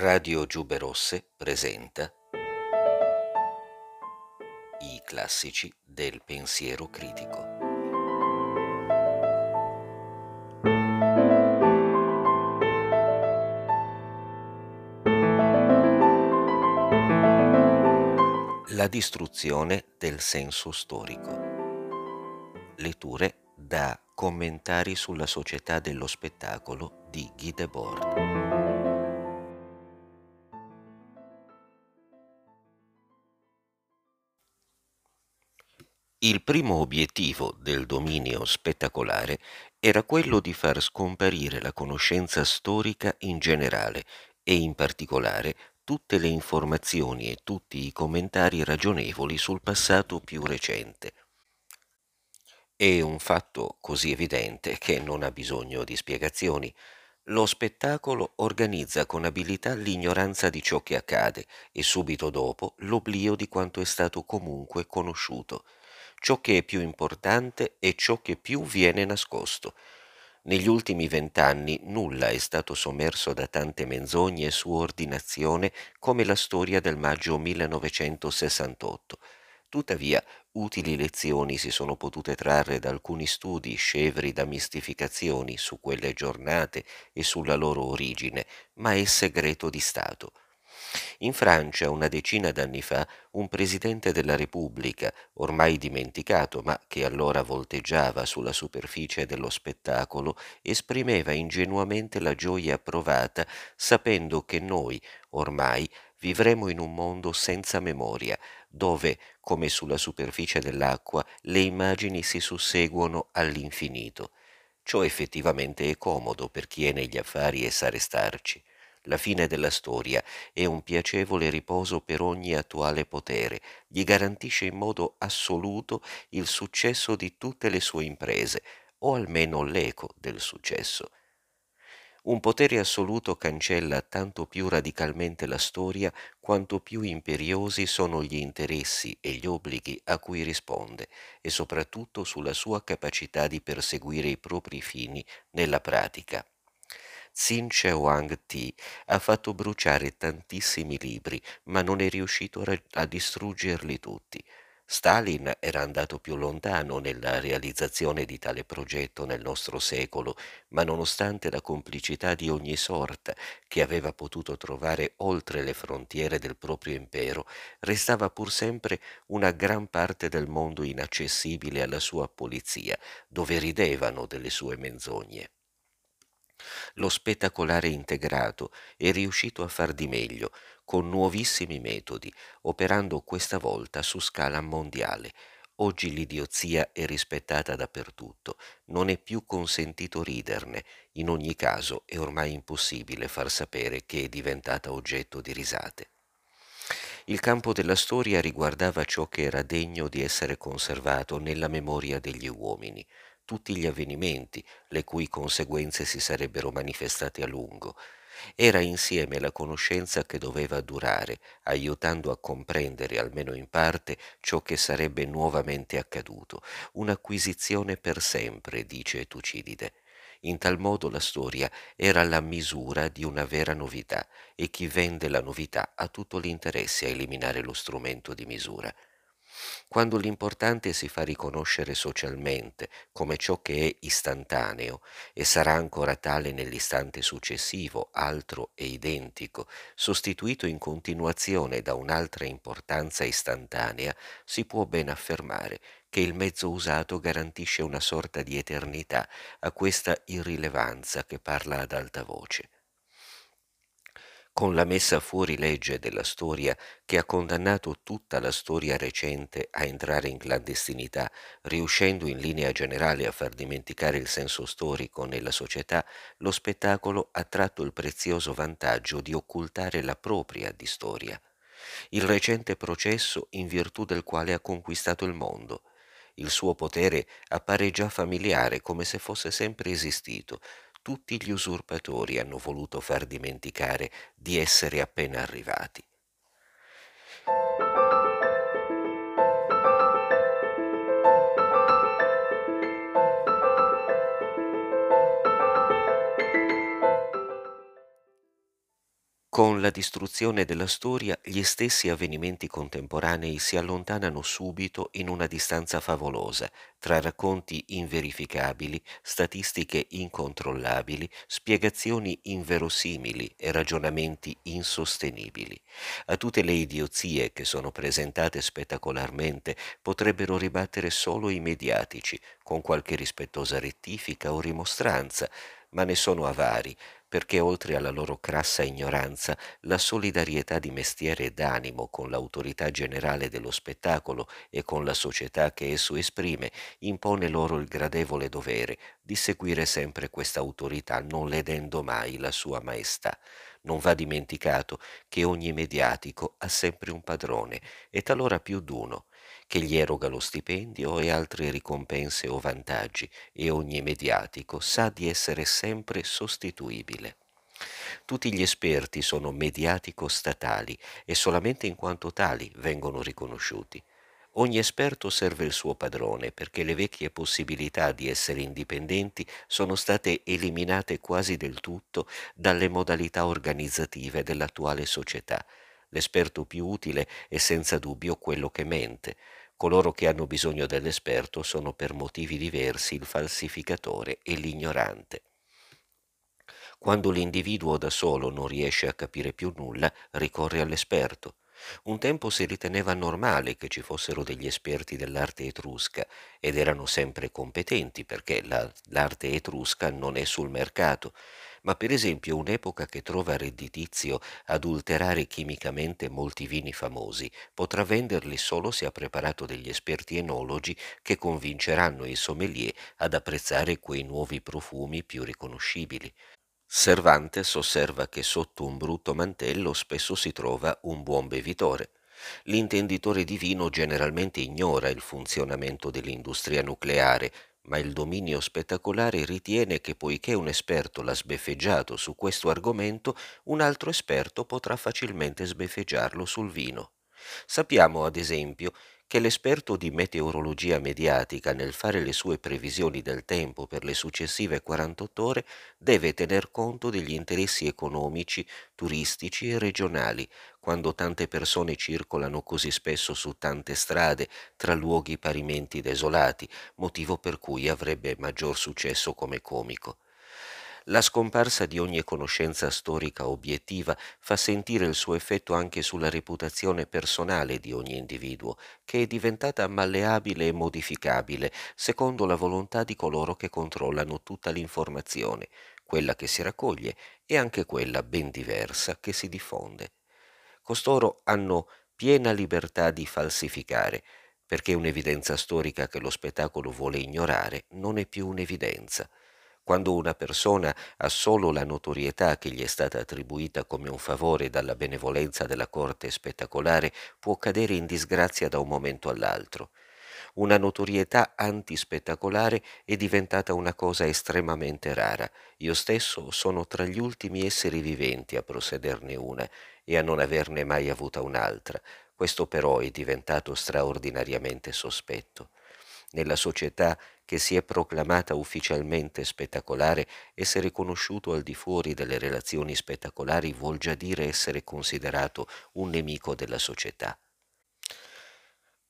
Radio Giube Rosse presenta I classici del pensiero critico. La distruzione del senso storico. Letture da Commentari sulla società dello spettacolo di Guy Debord. Il primo obiettivo del dominio spettacolare era quello di far scomparire la conoscenza storica in generale e in particolare tutte le informazioni e tutti i commentari ragionevoli sul passato più recente. È un fatto così evidente che non ha bisogno di spiegazioni. Lo spettacolo organizza con abilità l'ignoranza di ciò che accade e subito dopo l'oblio di quanto è stato comunque conosciuto ciò che è più importante è ciò che più viene nascosto. Negli ultimi vent'anni nulla è stato sommerso da tante menzogne su ordinazione come la storia del maggio 1968. Tuttavia, utili lezioni si sono potute trarre da alcuni studi scevri da mistificazioni su quelle giornate e sulla loro origine, ma è segreto di Stato. In Francia, una decina d'anni fa, un presidente della Repubblica, ormai dimenticato ma che allora volteggiava sulla superficie dello spettacolo, esprimeva ingenuamente la gioia provata sapendo che noi, ormai, vivremo in un mondo senza memoria, dove, come sulla superficie dell'acqua, le immagini si susseguono all'infinito. Ciò effettivamente è comodo per chi è negli affari e sa restarci la fine della storia è un piacevole riposo per ogni attuale potere, gli garantisce in modo assoluto il successo di tutte le sue imprese, o almeno l'eco del successo. Un potere assoluto cancella tanto più radicalmente la storia quanto più imperiosi sono gli interessi e gli obblighi a cui risponde e soprattutto sulla sua capacità di perseguire i propri fini nella pratica. Xin Huang Ti ha fatto bruciare tantissimi libri, ma non è riuscito a distruggerli tutti. Stalin era andato più lontano nella realizzazione di tale progetto nel nostro secolo, ma nonostante la complicità di ogni sorta che aveva potuto trovare oltre le frontiere del proprio impero, restava pur sempre una gran parte del mondo inaccessibile alla sua polizia, dove ridevano delle sue menzogne. Lo spettacolare integrato è riuscito a far di meglio, con nuovissimi metodi, operando questa volta su scala mondiale. Oggi l'idiozia è rispettata dappertutto, non è più consentito riderne, in ogni caso è ormai impossibile far sapere che è diventata oggetto di risate. Il campo della storia riguardava ciò che era degno di essere conservato nella memoria degli uomini, tutti gli avvenimenti, le cui conseguenze si sarebbero manifestate a lungo. Era insieme la conoscenza che doveva durare, aiutando a comprendere almeno in parte ciò che sarebbe nuovamente accaduto, un'acquisizione per sempre, dice Tucidide. In tal modo la storia era la misura di una vera novità e chi vende la novità ha tutto l'interesse a eliminare lo strumento di misura. Quando l'importante si fa riconoscere socialmente come ciò che è istantaneo e sarà ancora tale nell'istante successivo, altro e identico, sostituito in continuazione da un'altra importanza istantanea, si può ben affermare che il mezzo usato garantisce una sorta di eternità a questa irrilevanza che parla ad alta voce con la messa fuori legge della storia che ha condannato tutta la storia recente a entrare in clandestinità, riuscendo in linea generale a far dimenticare il senso storico nella società, lo spettacolo ha tratto il prezioso vantaggio di occultare la propria di storia. Il recente processo in virtù del quale ha conquistato il mondo. Il suo potere appare già familiare come se fosse sempre esistito, tutti gli usurpatori hanno voluto far dimenticare di essere appena arrivati. Con la distruzione della storia, gli stessi avvenimenti contemporanei si allontanano subito in una distanza favolosa, tra racconti inverificabili, statistiche incontrollabili, spiegazioni inverosimili e ragionamenti insostenibili. A tutte le idiozie che sono presentate spettacolarmente potrebbero ribattere solo i mediatici, con qualche rispettosa rettifica o rimostranza, ma ne sono avari, perché oltre alla loro crassa ignoranza, la solidarietà di mestiere e d'animo con l'autorità generale dello spettacolo e con la società che esso esprime impone loro il gradevole dovere di seguire sempre questa autorità non ledendo mai la sua maestà. Non va dimenticato che ogni mediatico ha sempre un padrone e talora più d'uno, che gli eroga lo stipendio e altre ricompense o vantaggi, e ogni mediatico sa di essere sempre sostituibile. Tutti gli esperti sono mediatico-statali e solamente in quanto tali vengono riconosciuti. Ogni esperto serve il suo padrone perché le vecchie possibilità di essere indipendenti sono state eliminate quasi del tutto dalle modalità organizzative dell'attuale società. L'esperto più utile è senza dubbio quello che mente, Coloro che hanno bisogno dell'esperto sono per motivi diversi il falsificatore e l'ignorante. Quando l'individuo da solo non riesce a capire più nulla, ricorre all'esperto. Un tempo si riteneva normale che ci fossero degli esperti dell'arte etrusca ed erano sempre competenti perché la, l'arte etrusca non è sul mercato, ma per esempio un'epoca che trova redditizio adulterare chimicamente molti vini famosi potrà venderli solo se ha preparato degli esperti enologi che convinceranno i sommelier ad apprezzare quei nuovi profumi più riconoscibili. Cervantes osserva che sotto un brutto mantello spesso si trova un buon bevitore. L'intenditore di vino generalmente ignora il funzionamento dell'industria nucleare, ma il dominio spettacolare ritiene che poiché un esperto l'ha sbeffeggiato su questo argomento, un altro esperto potrà facilmente sbeffeggiarlo sul vino. Sappiamo, ad esempio, che l'esperto di meteorologia mediatica nel fare le sue previsioni del tempo per le successive 48 ore deve tener conto degli interessi economici, turistici e regionali, quando tante persone circolano così spesso su tante strade, tra luoghi parimenti desolati, motivo per cui avrebbe maggior successo come comico. La scomparsa di ogni conoscenza storica obiettiva fa sentire il suo effetto anche sulla reputazione personale di ogni individuo, che è diventata malleabile e modificabile secondo la volontà di coloro che controllano tutta l'informazione, quella che si raccoglie e anche quella ben diversa che si diffonde. Costoro hanno piena libertà di falsificare, perché un'evidenza storica che lo spettacolo vuole ignorare non è più un'evidenza. Quando una persona ha solo la notorietà che gli è stata attribuita come un favore dalla benevolenza della corte spettacolare, può cadere in disgrazia da un momento all'altro. Una notorietà antispettacolare è diventata una cosa estremamente rara. Io stesso sono tra gli ultimi esseri viventi a possederne una e a non averne mai avuta un'altra. Questo però è diventato straordinariamente sospetto. Nella società che si è proclamata ufficialmente spettacolare, essere conosciuto al di fuori delle relazioni spettacolari vuol già dire essere considerato un nemico della società.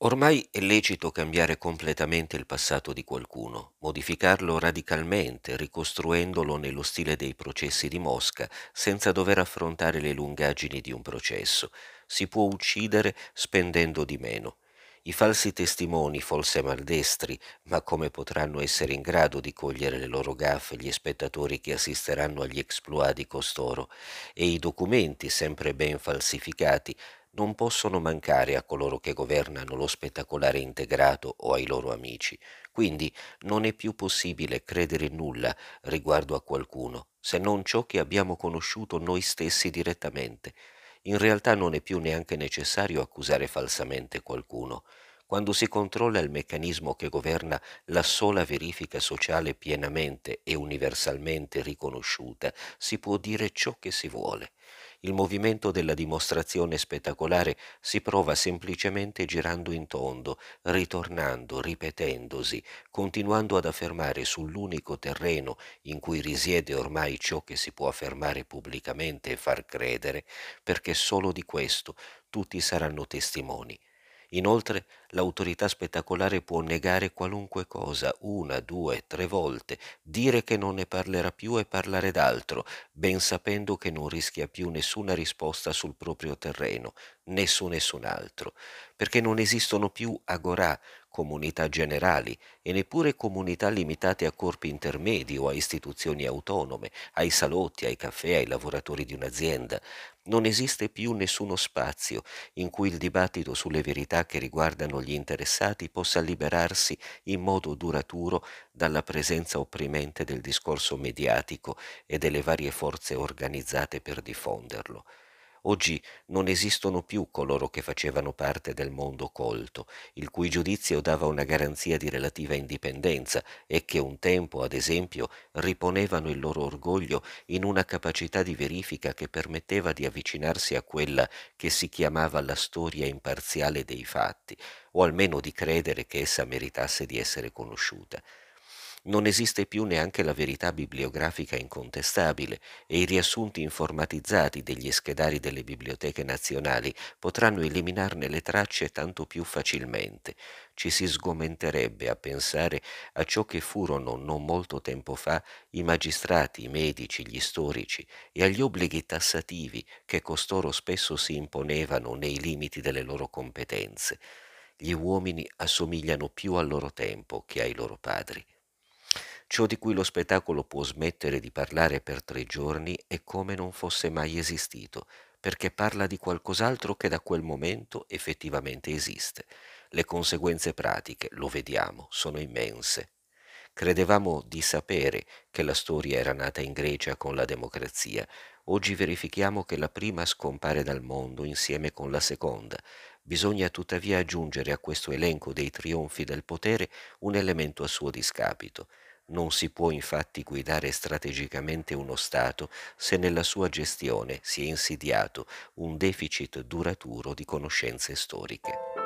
Ormai è lecito cambiare completamente il passato di qualcuno, modificarlo radicalmente, ricostruendolo nello stile dei processi di Mosca, senza dover affrontare le lungaggini di un processo. Si può uccidere spendendo di meno. I falsi testimoni, forse maldestri, ma come potranno essere in grado di cogliere le loro gaffe gli spettatori che assisteranno agli exploit di costoro? E i documenti, sempre ben falsificati, non possono mancare a coloro che governano lo spettacolare integrato o ai loro amici. Quindi non è più possibile credere nulla riguardo a qualcuno, se non ciò che abbiamo conosciuto noi stessi direttamente. In realtà non è più neanche necessario accusare falsamente qualcuno. quando si controlla il meccanismo che governa la sola verifica sociale pienamente e universalmente riconosciuta, si può dire ciò che si vuole. Il movimento della dimostrazione spettacolare si prova semplicemente girando in tondo, ritornando, ripetendosi, continuando ad affermare sull'unico terreno in cui risiede ormai ciò che si può affermare pubblicamente e far credere, perché solo di questo tutti saranno testimoni. Inoltre l'autorità spettacolare può negare qualunque cosa una, due, tre volte, dire che non ne parlerà più e parlare d'altro, ben sapendo che non rischia più nessuna risposta sul proprio terreno, né su nessun altro, perché non esistono più agorà, comunità generali e neppure comunità limitate a corpi intermedi o a istituzioni autonome, ai salotti, ai caffè, ai lavoratori di un'azienda, non esiste più nessuno spazio in cui il dibattito sulle verità che riguardano gli interessati possa liberarsi in modo duraturo dalla presenza opprimente del discorso mediatico e delle varie forze organizzate per diffonderlo. Oggi non esistono più coloro che facevano parte del mondo colto, il cui giudizio dava una garanzia di relativa indipendenza e che un tempo, ad esempio, riponevano il loro orgoglio in una capacità di verifica che permetteva di avvicinarsi a quella che si chiamava la storia imparziale dei fatti, o almeno di credere che essa meritasse di essere conosciuta. Non esiste più neanche la verità bibliografica incontestabile e i riassunti informatizzati degli schedari delle biblioteche nazionali potranno eliminarne le tracce tanto più facilmente. Ci si sgomenterebbe a pensare a ciò che furono non molto tempo fa i magistrati, i medici, gli storici e agli obblighi tassativi che costoro spesso si imponevano nei limiti delle loro competenze. Gli uomini assomigliano più al loro tempo che ai loro padri. Ciò di cui lo spettacolo può smettere di parlare per tre giorni è come non fosse mai esistito, perché parla di qualcos'altro che da quel momento effettivamente esiste. Le conseguenze pratiche, lo vediamo, sono immense. Credevamo di sapere che la storia era nata in Grecia con la democrazia. Oggi verifichiamo che la prima scompare dal mondo insieme con la seconda. Bisogna tuttavia aggiungere a questo elenco dei trionfi del potere un elemento a suo discapito. Non si può infatti guidare strategicamente uno Stato se nella sua gestione si è insidiato un deficit duraturo di conoscenze storiche.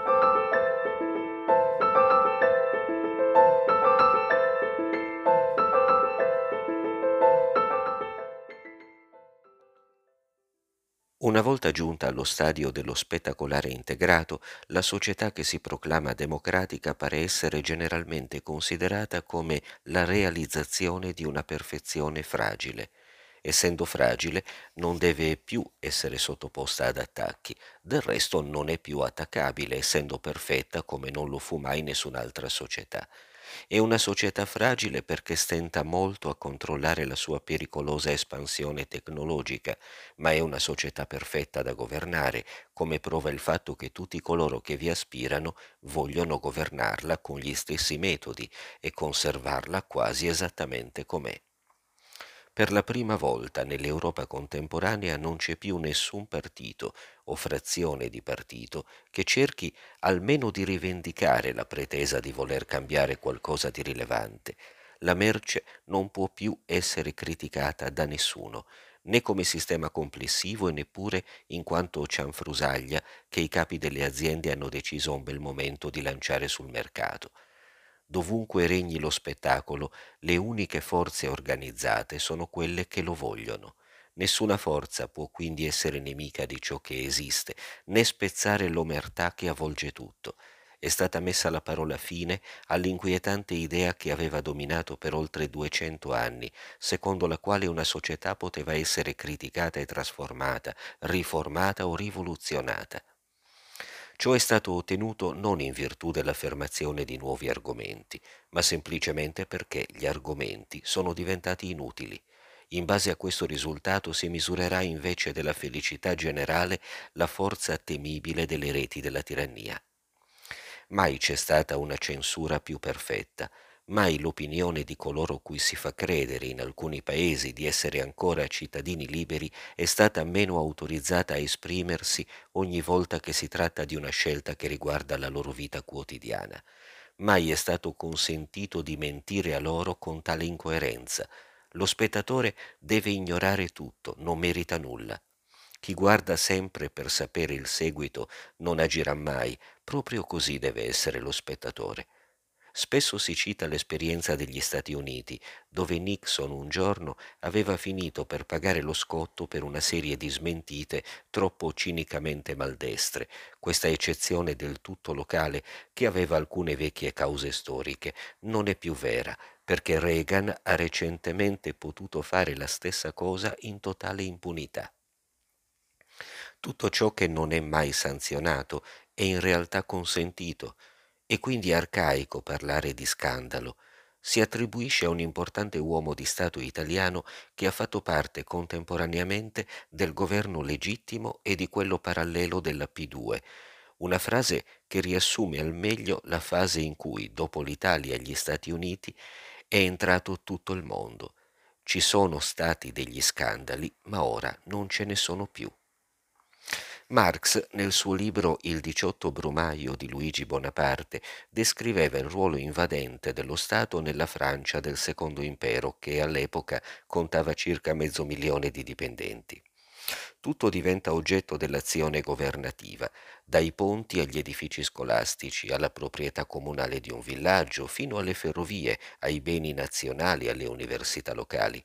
Una volta giunta allo stadio dello spettacolare integrato, la società che si proclama democratica pare essere generalmente considerata come la realizzazione di una perfezione fragile. Essendo fragile, non deve più essere sottoposta ad attacchi, del resto non è più attaccabile, essendo perfetta come non lo fu mai nessun'altra società. È una società fragile perché stenta molto a controllare la sua pericolosa espansione tecnologica, ma è una società perfetta da governare, come prova il fatto che tutti coloro che vi aspirano vogliono governarla con gli stessi metodi e conservarla quasi esattamente com'è. Per la prima volta nell'Europa contemporanea non c'è più nessun partito o frazione di partito che cerchi almeno di rivendicare la pretesa di voler cambiare qualcosa di rilevante. La merce non può più essere criticata da nessuno, né come sistema complessivo e neppure in quanto cianfrusaglia che i capi delle aziende hanno deciso a un bel momento di lanciare sul mercato. Dovunque regni lo spettacolo, le uniche forze organizzate sono quelle che lo vogliono. Nessuna forza può quindi essere nemica di ciò che esiste, né spezzare l'omertà che avvolge tutto. È stata messa la parola fine all'inquietante idea che aveva dominato per oltre duecento anni, secondo la quale una società poteva essere criticata e trasformata, riformata o rivoluzionata. Ciò è stato ottenuto non in virtù dell'affermazione di nuovi argomenti, ma semplicemente perché gli argomenti sono diventati inutili. In base a questo risultato si misurerà invece della felicità generale la forza temibile delle reti della tirannia. Mai c'è stata una censura più perfetta, mai l'opinione di coloro cui si fa credere in alcuni paesi di essere ancora cittadini liberi è stata meno autorizzata a esprimersi ogni volta che si tratta di una scelta che riguarda la loro vita quotidiana. Mai è stato consentito di mentire a loro con tale incoerenza. Lo spettatore deve ignorare tutto, non merita nulla. Chi guarda sempre per sapere il seguito non agirà mai, proprio così deve essere lo spettatore. Spesso si cita l'esperienza degli Stati Uniti, dove Nixon un giorno aveva finito per pagare lo scotto per una serie di smentite troppo cinicamente maldestre, questa eccezione del tutto locale che aveva alcune vecchie cause storiche, non è più vera, perché Reagan ha recentemente potuto fare la stessa cosa in totale impunità. Tutto ciò che non è mai sanzionato è in realtà consentito, e quindi arcaico parlare di scandalo. Si attribuisce a un importante uomo di Stato italiano che ha fatto parte contemporaneamente del governo legittimo e di quello parallelo della P2, una frase che riassume al meglio la fase in cui, dopo l'Italia e gli Stati Uniti, è entrato tutto il mondo. Ci sono stati degli scandali, ma ora non ce ne sono più. Marx, nel suo libro Il 18 Brumaio di Luigi Bonaparte, descriveva il ruolo invadente dello Stato nella Francia del Secondo Impero, che all'epoca contava circa mezzo milione di dipendenti. Tutto diventa oggetto dell'azione governativa, dai ponti agli edifici scolastici, alla proprietà comunale di un villaggio, fino alle ferrovie, ai beni nazionali, alle università locali.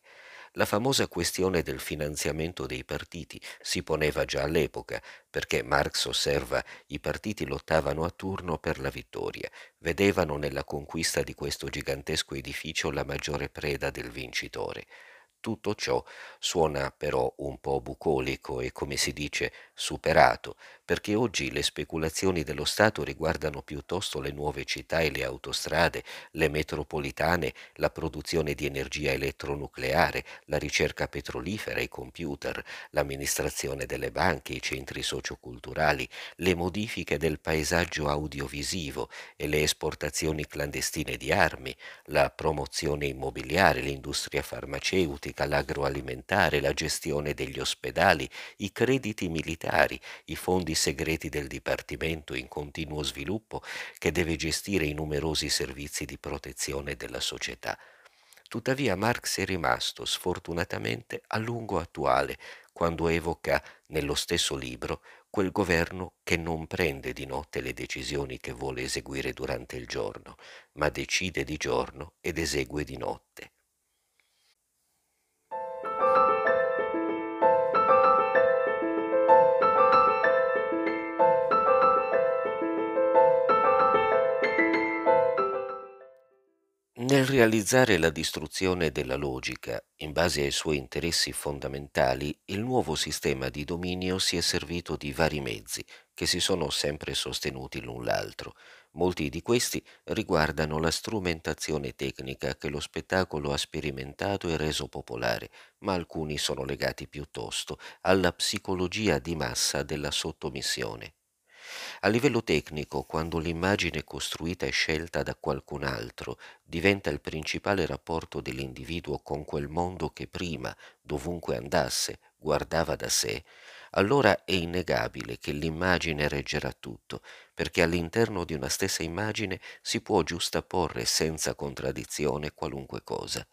La famosa questione del finanziamento dei partiti si poneva già all'epoca, perché Marx osserva i partiti lottavano a turno per la vittoria, vedevano nella conquista di questo gigantesco edificio la maggiore preda del vincitore. Tutto ciò suona però un po' bucolico e, come si dice, superato, perché oggi le speculazioni dello Stato riguardano piuttosto le nuove città e le autostrade, le metropolitane, la produzione di energia elettronucleare, la ricerca petrolifera, i computer, l'amministrazione delle banche, i centri socioculturali, le modifiche del paesaggio audiovisivo e le esportazioni clandestine di armi, la promozione immobiliare, l'industria farmaceutica, l'agroalimentare, la gestione degli ospedali, i crediti militari, i fondi segreti del Dipartimento in continuo sviluppo che deve gestire i numerosi servizi di protezione della società. Tuttavia Marx è rimasto sfortunatamente a lungo attuale quando evoca nello stesso libro quel governo che non prende di notte le decisioni che vuole eseguire durante il giorno, ma decide di giorno ed esegue di notte. Nel realizzare la distruzione della logica in base ai suoi interessi fondamentali, il nuovo sistema di dominio si è servito di vari mezzi che si sono sempre sostenuti l'un l'altro. Molti di questi riguardano la strumentazione tecnica che lo spettacolo ha sperimentato e reso popolare, ma alcuni sono legati piuttosto alla psicologia di massa della sottomissione. A livello tecnico, quando l'immagine costruita e scelta da qualcun altro diventa il principale rapporto dell'individuo con quel mondo che prima, dovunque andasse, guardava da sé, allora è innegabile che l'immagine reggerà tutto, perché all'interno di una stessa immagine si può giustapporre senza contraddizione qualunque cosa.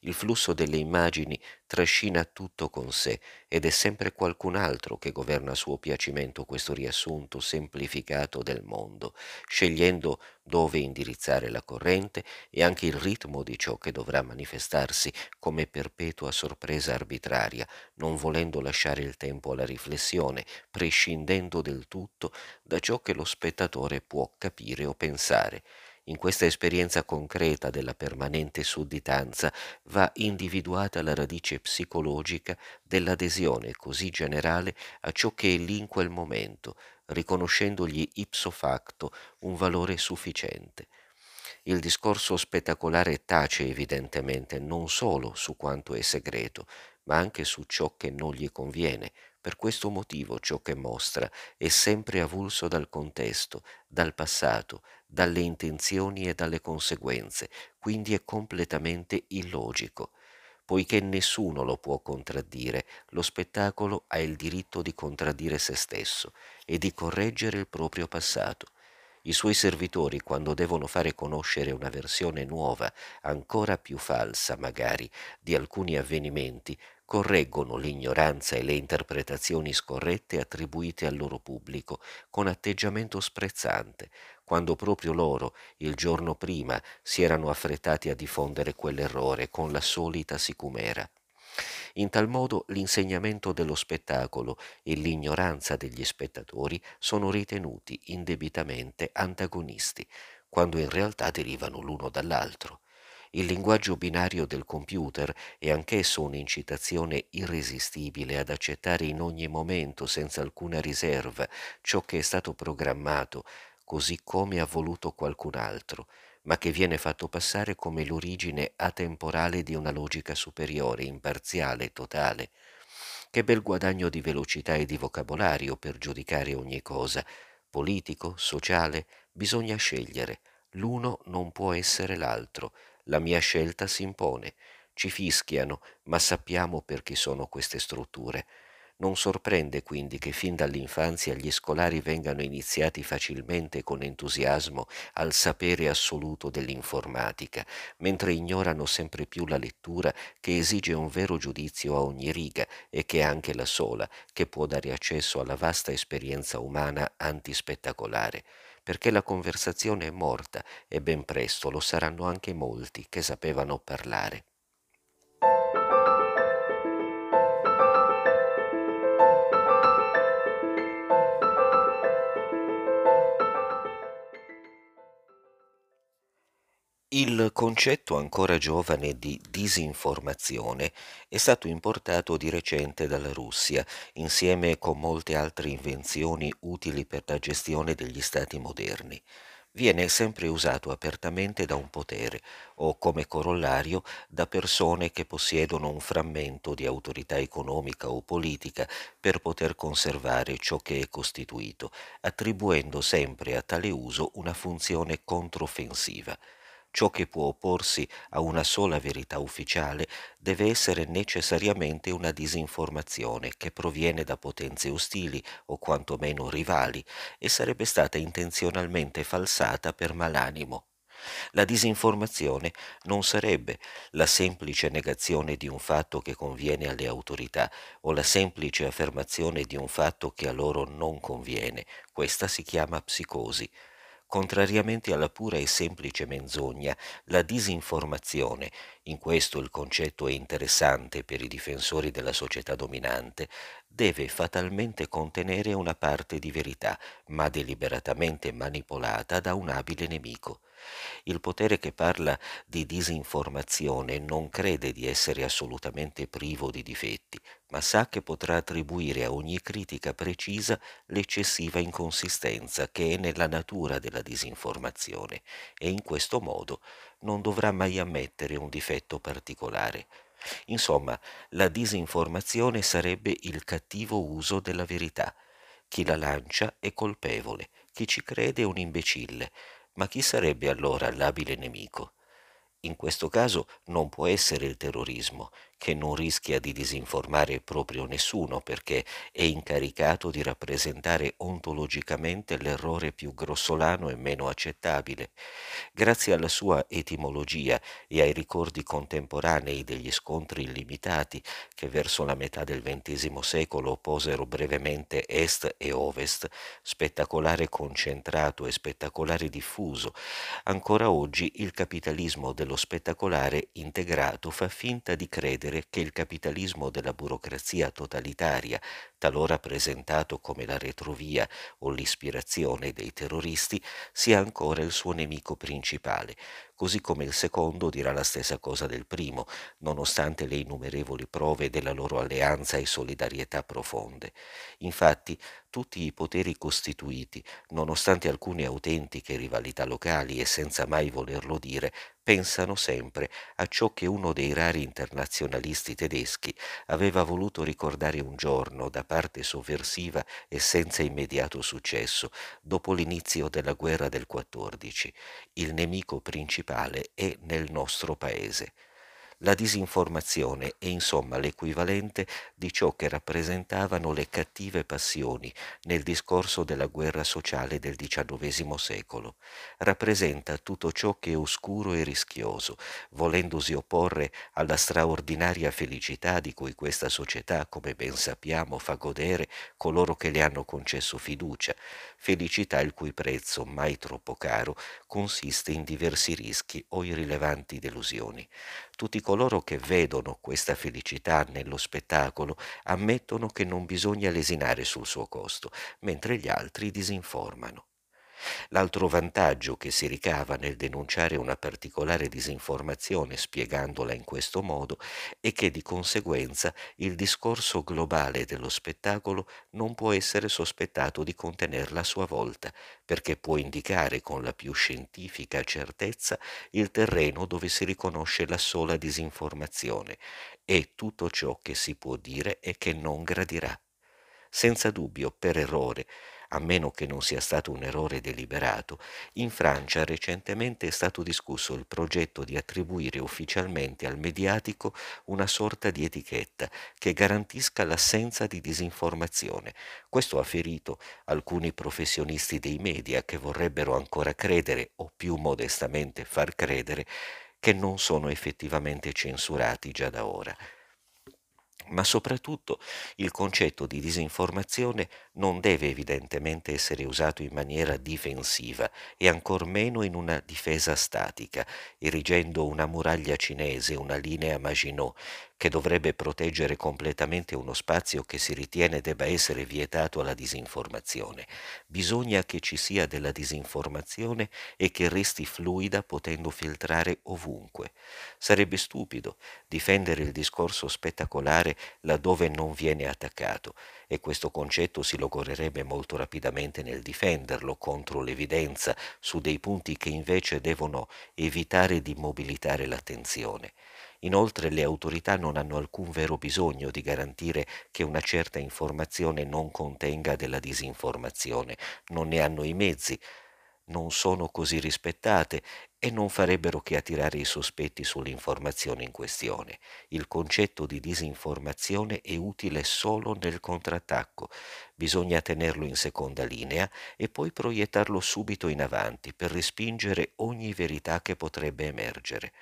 Il flusso delle immagini trascina tutto con sé ed è sempre qualcun altro che governa a suo piacimento questo riassunto semplificato del mondo, scegliendo dove indirizzare la corrente e anche il ritmo di ciò che dovrà manifestarsi come perpetua sorpresa arbitraria, non volendo lasciare il tempo alla riflessione, prescindendo del tutto da ciò che lo spettatore può capire o pensare. In questa esperienza concreta della permanente sudditanza va individuata la radice psicologica dell'adesione così generale a ciò che è lì in quel momento, riconoscendogli ipso facto un valore sufficiente. Il discorso spettacolare tace evidentemente non solo su quanto è segreto, ma anche su ciò che non gli conviene, Per questo motivo ciò che mostra è sempre avulso dal contesto, dal passato, dalle intenzioni e dalle conseguenze, quindi è completamente illogico. Poiché nessuno lo può contraddire, lo spettacolo ha il diritto di contraddire se stesso e di correggere il proprio passato. I suoi servitori, quando devono fare conoscere una versione nuova, ancora più falsa magari, di alcuni avvenimenti, correggono l'ignoranza e le interpretazioni scorrette attribuite al loro pubblico con atteggiamento sprezzante, quando proprio loro, il giorno prima, si erano affrettati a diffondere quell'errore con la solita sicumera. In tal modo l'insegnamento dello spettacolo e l'ignoranza degli spettatori sono ritenuti indebitamente antagonisti, quando in realtà derivano l'uno dall'altro. Il linguaggio binario del computer è anch'esso un'incitazione irresistibile ad accettare in ogni momento, senza alcuna riserva, ciò che è stato programmato, così come ha voluto qualcun altro, ma che viene fatto passare come l'origine atemporale di una logica superiore, imparziale, totale. Che bel guadagno di velocità e di vocabolario per giudicare ogni cosa, politico, sociale, bisogna scegliere. L'uno non può essere l'altro. La mia scelta si impone. Ci fischiano, ma sappiamo perché sono queste strutture. Non sorprende quindi che fin dall'infanzia gli scolari vengano iniziati facilmente e con entusiasmo al sapere assoluto dell'informatica, mentre ignorano sempre più la lettura che esige un vero giudizio a ogni riga e che è anche la sola che può dare accesso alla vasta esperienza umana antispettacolare perché la conversazione è morta e ben presto lo saranno anche molti che sapevano parlare. Il concetto ancora giovane di disinformazione è stato importato di recente dalla Russia, insieme con molte altre invenzioni utili per la gestione degli stati moderni. Viene sempre usato apertamente da un potere o come corollario da persone che possiedono un frammento di autorità economica o politica per poter conservare ciò che è costituito, attribuendo sempre a tale uso una funzione controffensiva. Ciò che può opporsi a una sola verità ufficiale deve essere necessariamente una disinformazione che proviene da potenze ostili o quantomeno rivali e sarebbe stata intenzionalmente falsata per malanimo. La disinformazione non sarebbe la semplice negazione di un fatto che conviene alle autorità o la semplice affermazione di un fatto che a loro non conviene. Questa si chiama psicosi. Contrariamente alla pura e semplice menzogna, la disinformazione, in questo il concetto è interessante per i difensori della società dominante, deve fatalmente contenere una parte di verità, ma deliberatamente manipolata da un abile nemico. Il potere che parla di disinformazione non crede di essere assolutamente privo di difetti, ma sa che potrà attribuire a ogni critica precisa l'eccessiva inconsistenza che è nella natura della disinformazione e in questo modo non dovrà mai ammettere un difetto particolare. Insomma, la disinformazione sarebbe il cattivo uso della verità. Chi la lancia è colpevole, chi ci crede è un imbecille, ma chi sarebbe allora l'abile nemico? In questo caso non può essere il terrorismo, che non rischia di disinformare proprio nessuno perché è incaricato di rappresentare ontologicamente l'errore più grossolano e meno accettabile. Grazie alla sua etimologia e ai ricordi contemporanei degli scontri illimitati che verso la metà del XX secolo posero brevemente est e ovest, spettacolare concentrato e spettacolare diffuso, ancora oggi il capitalismo dello spettacolare integrato fa finta di credere credere che il capitalismo della burocrazia totalitaria, talora presentato come la retrovia o l'ispirazione dei terroristi, sia ancora il suo nemico principale, così come il secondo dirà la stessa cosa del primo, nonostante le innumerevoli prove della loro alleanza e solidarietà profonde. Infatti, tutti i poteri costituiti, nonostante alcune autentiche rivalità locali e senza mai volerlo dire, pensano sempre a ciò che uno dei rari internazionalisti tedeschi aveva voluto ricordare un giorno da parte sovversiva e senza immediato successo dopo l'inizio della guerra del 14. Il nemico principale è nel nostro paese. La disinformazione è insomma l'equivalente di ciò che rappresentavano le cattive passioni nel discorso della guerra sociale del XIX secolo. Rappresenta tutto ciò che è oscuro e rischioso, volendosi opporre alla straordinaria felicità di cui questa società, come ben sappiamo, fa godere coloro che le hanno concesso fiducia, felicità il cui prezzo, mai troppo caro, consiste in diversi rischi o irrilevanti delusioni. Tutti coloro che vedono questa felicità nello spettacolo ammettono che non bisogna lesinare sul suo costo, mentre gli altri disinformano. L'altro vantaggio che si ricava nel denunciare una particolare disinformazione spiegandola in questo modo è che di conseguenza il discorso globale dello spettacolo non può essere sospettato di contenerla a sua volta, perché può indicare con la più scientifica certezza il terreno dove si riconosce la sola disinformazione e tutto ciò che si può dire e che non gradirà. Senza dubbio, per errore, a meno che non sia stato un errore deliberato, in Francia recentemente è stato discusso il progetto di attribuire ufficialmente al mediatico una sorta di etichetta che garantisca l'assenza di disinformazione. Questo ha ferito alcuni professionisti dei media che vorrebbero ancora credere, o più modestamente far credere, che non sono effettivamente censurati già da ora ma soprattutto il concetto di disinformazione non deve evidentemente essere usato in maniera difensiva e ancor meno in una difesa statica, erigendo una muraglia cinese, una linea Maginot, che dovrebbe proteggere completamente uno spazio che si ritiene debba essere vietato alla disinformazione. Bisogna che ci sia della disinformazione e che resti fluida potendo filtrare ovunque. Sarebbe stupido difendere il discorso spettacolare laddove non viene attaccato e questo concetto si logorerebbe molto rapidamente nel difenderlo contro l'evidenza su dei punti che invece devono evitare di mobilitare l'attenzione. Inoltre le autorità non hanno alcun vero bisogno di garantire che una certa informazione non contenga della disinformazione, non ne hanno i mezzi, non sono così rispettate e non farebbero che attirare i sospetti sull'informazione in questione. Il concetto di disinformazione è utile solo nel contrattacco, bisogna tenerlo in seconda linea e poi proiettarlo subito in avanti per respingere ogni verità che potrebbe emergere.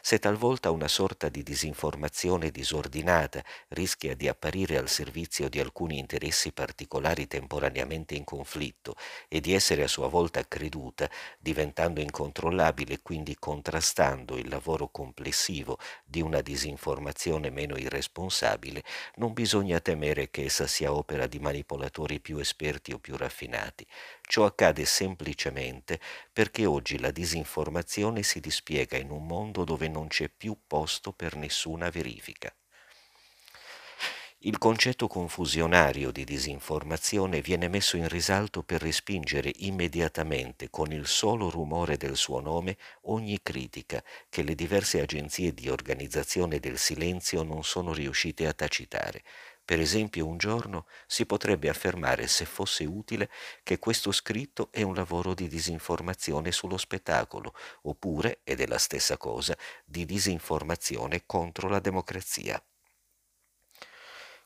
Se talvolta una sorta di disinformazione disordinata rischia di apparire al servizio di alcuni interessi particolari temporaneamente in conflitto e di essere a sua volta creduta, diventando incontrollabile e quindi contrastando il lavoro complessivo di una disinformazione meno irresponsabile, non bisogna temere che essa sia opera di manipolatori più esperti o più raffinati. Ciò accade semplicemente perché oggi la disinformazione si dispiega in un mondo dove non c'è più posto per nessuna verifica. Il concetto confusionario di disinformazione viene messo in risalto per respingere immediatamente, con il solo rumore del suo nome, ogni critica che le diverse agenzie di organizzazione del silenzio non sono riuscite a tacitare, per esempio, un giorno si potrebbe affermare, se fosse utile, che questo scritto è un lavoro di disinformazione sullo spettacolo, oppure, ed è la stessa cosa, di disinformazione contro la democrazia.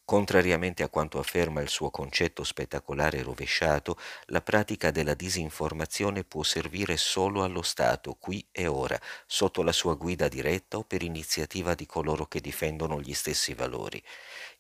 Contrariamente a quanto afferma il suo concetto spettacolare rovesciato, la pratica della disinformazione può servire solo allo Stato, qui e ora, sotto la sua guida diretta o per iniziativa di coloro che difendono gli stessi valori.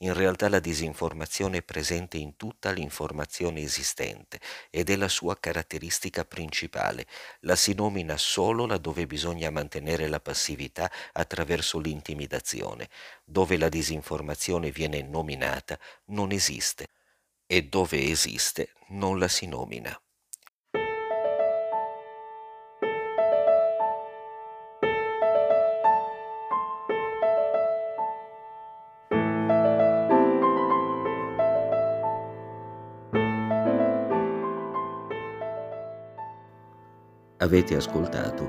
In realtà la disinformazione è presente in tutta l'informazione esistente ed è la sua caratteristica principale. La si nomina solo laddove bisogna mantenere la passività attraverso l'intimidazione. Dove la disinformazione viene nominata non esiste e dove esiste non la si nomina. Avete ascoltato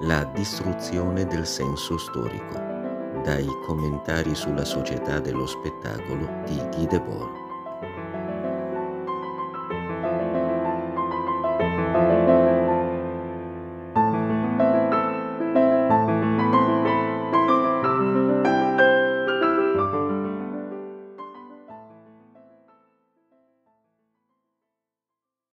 La distruzione del senso storico dai commentari sulla società dello spettacolo di Guy Debord.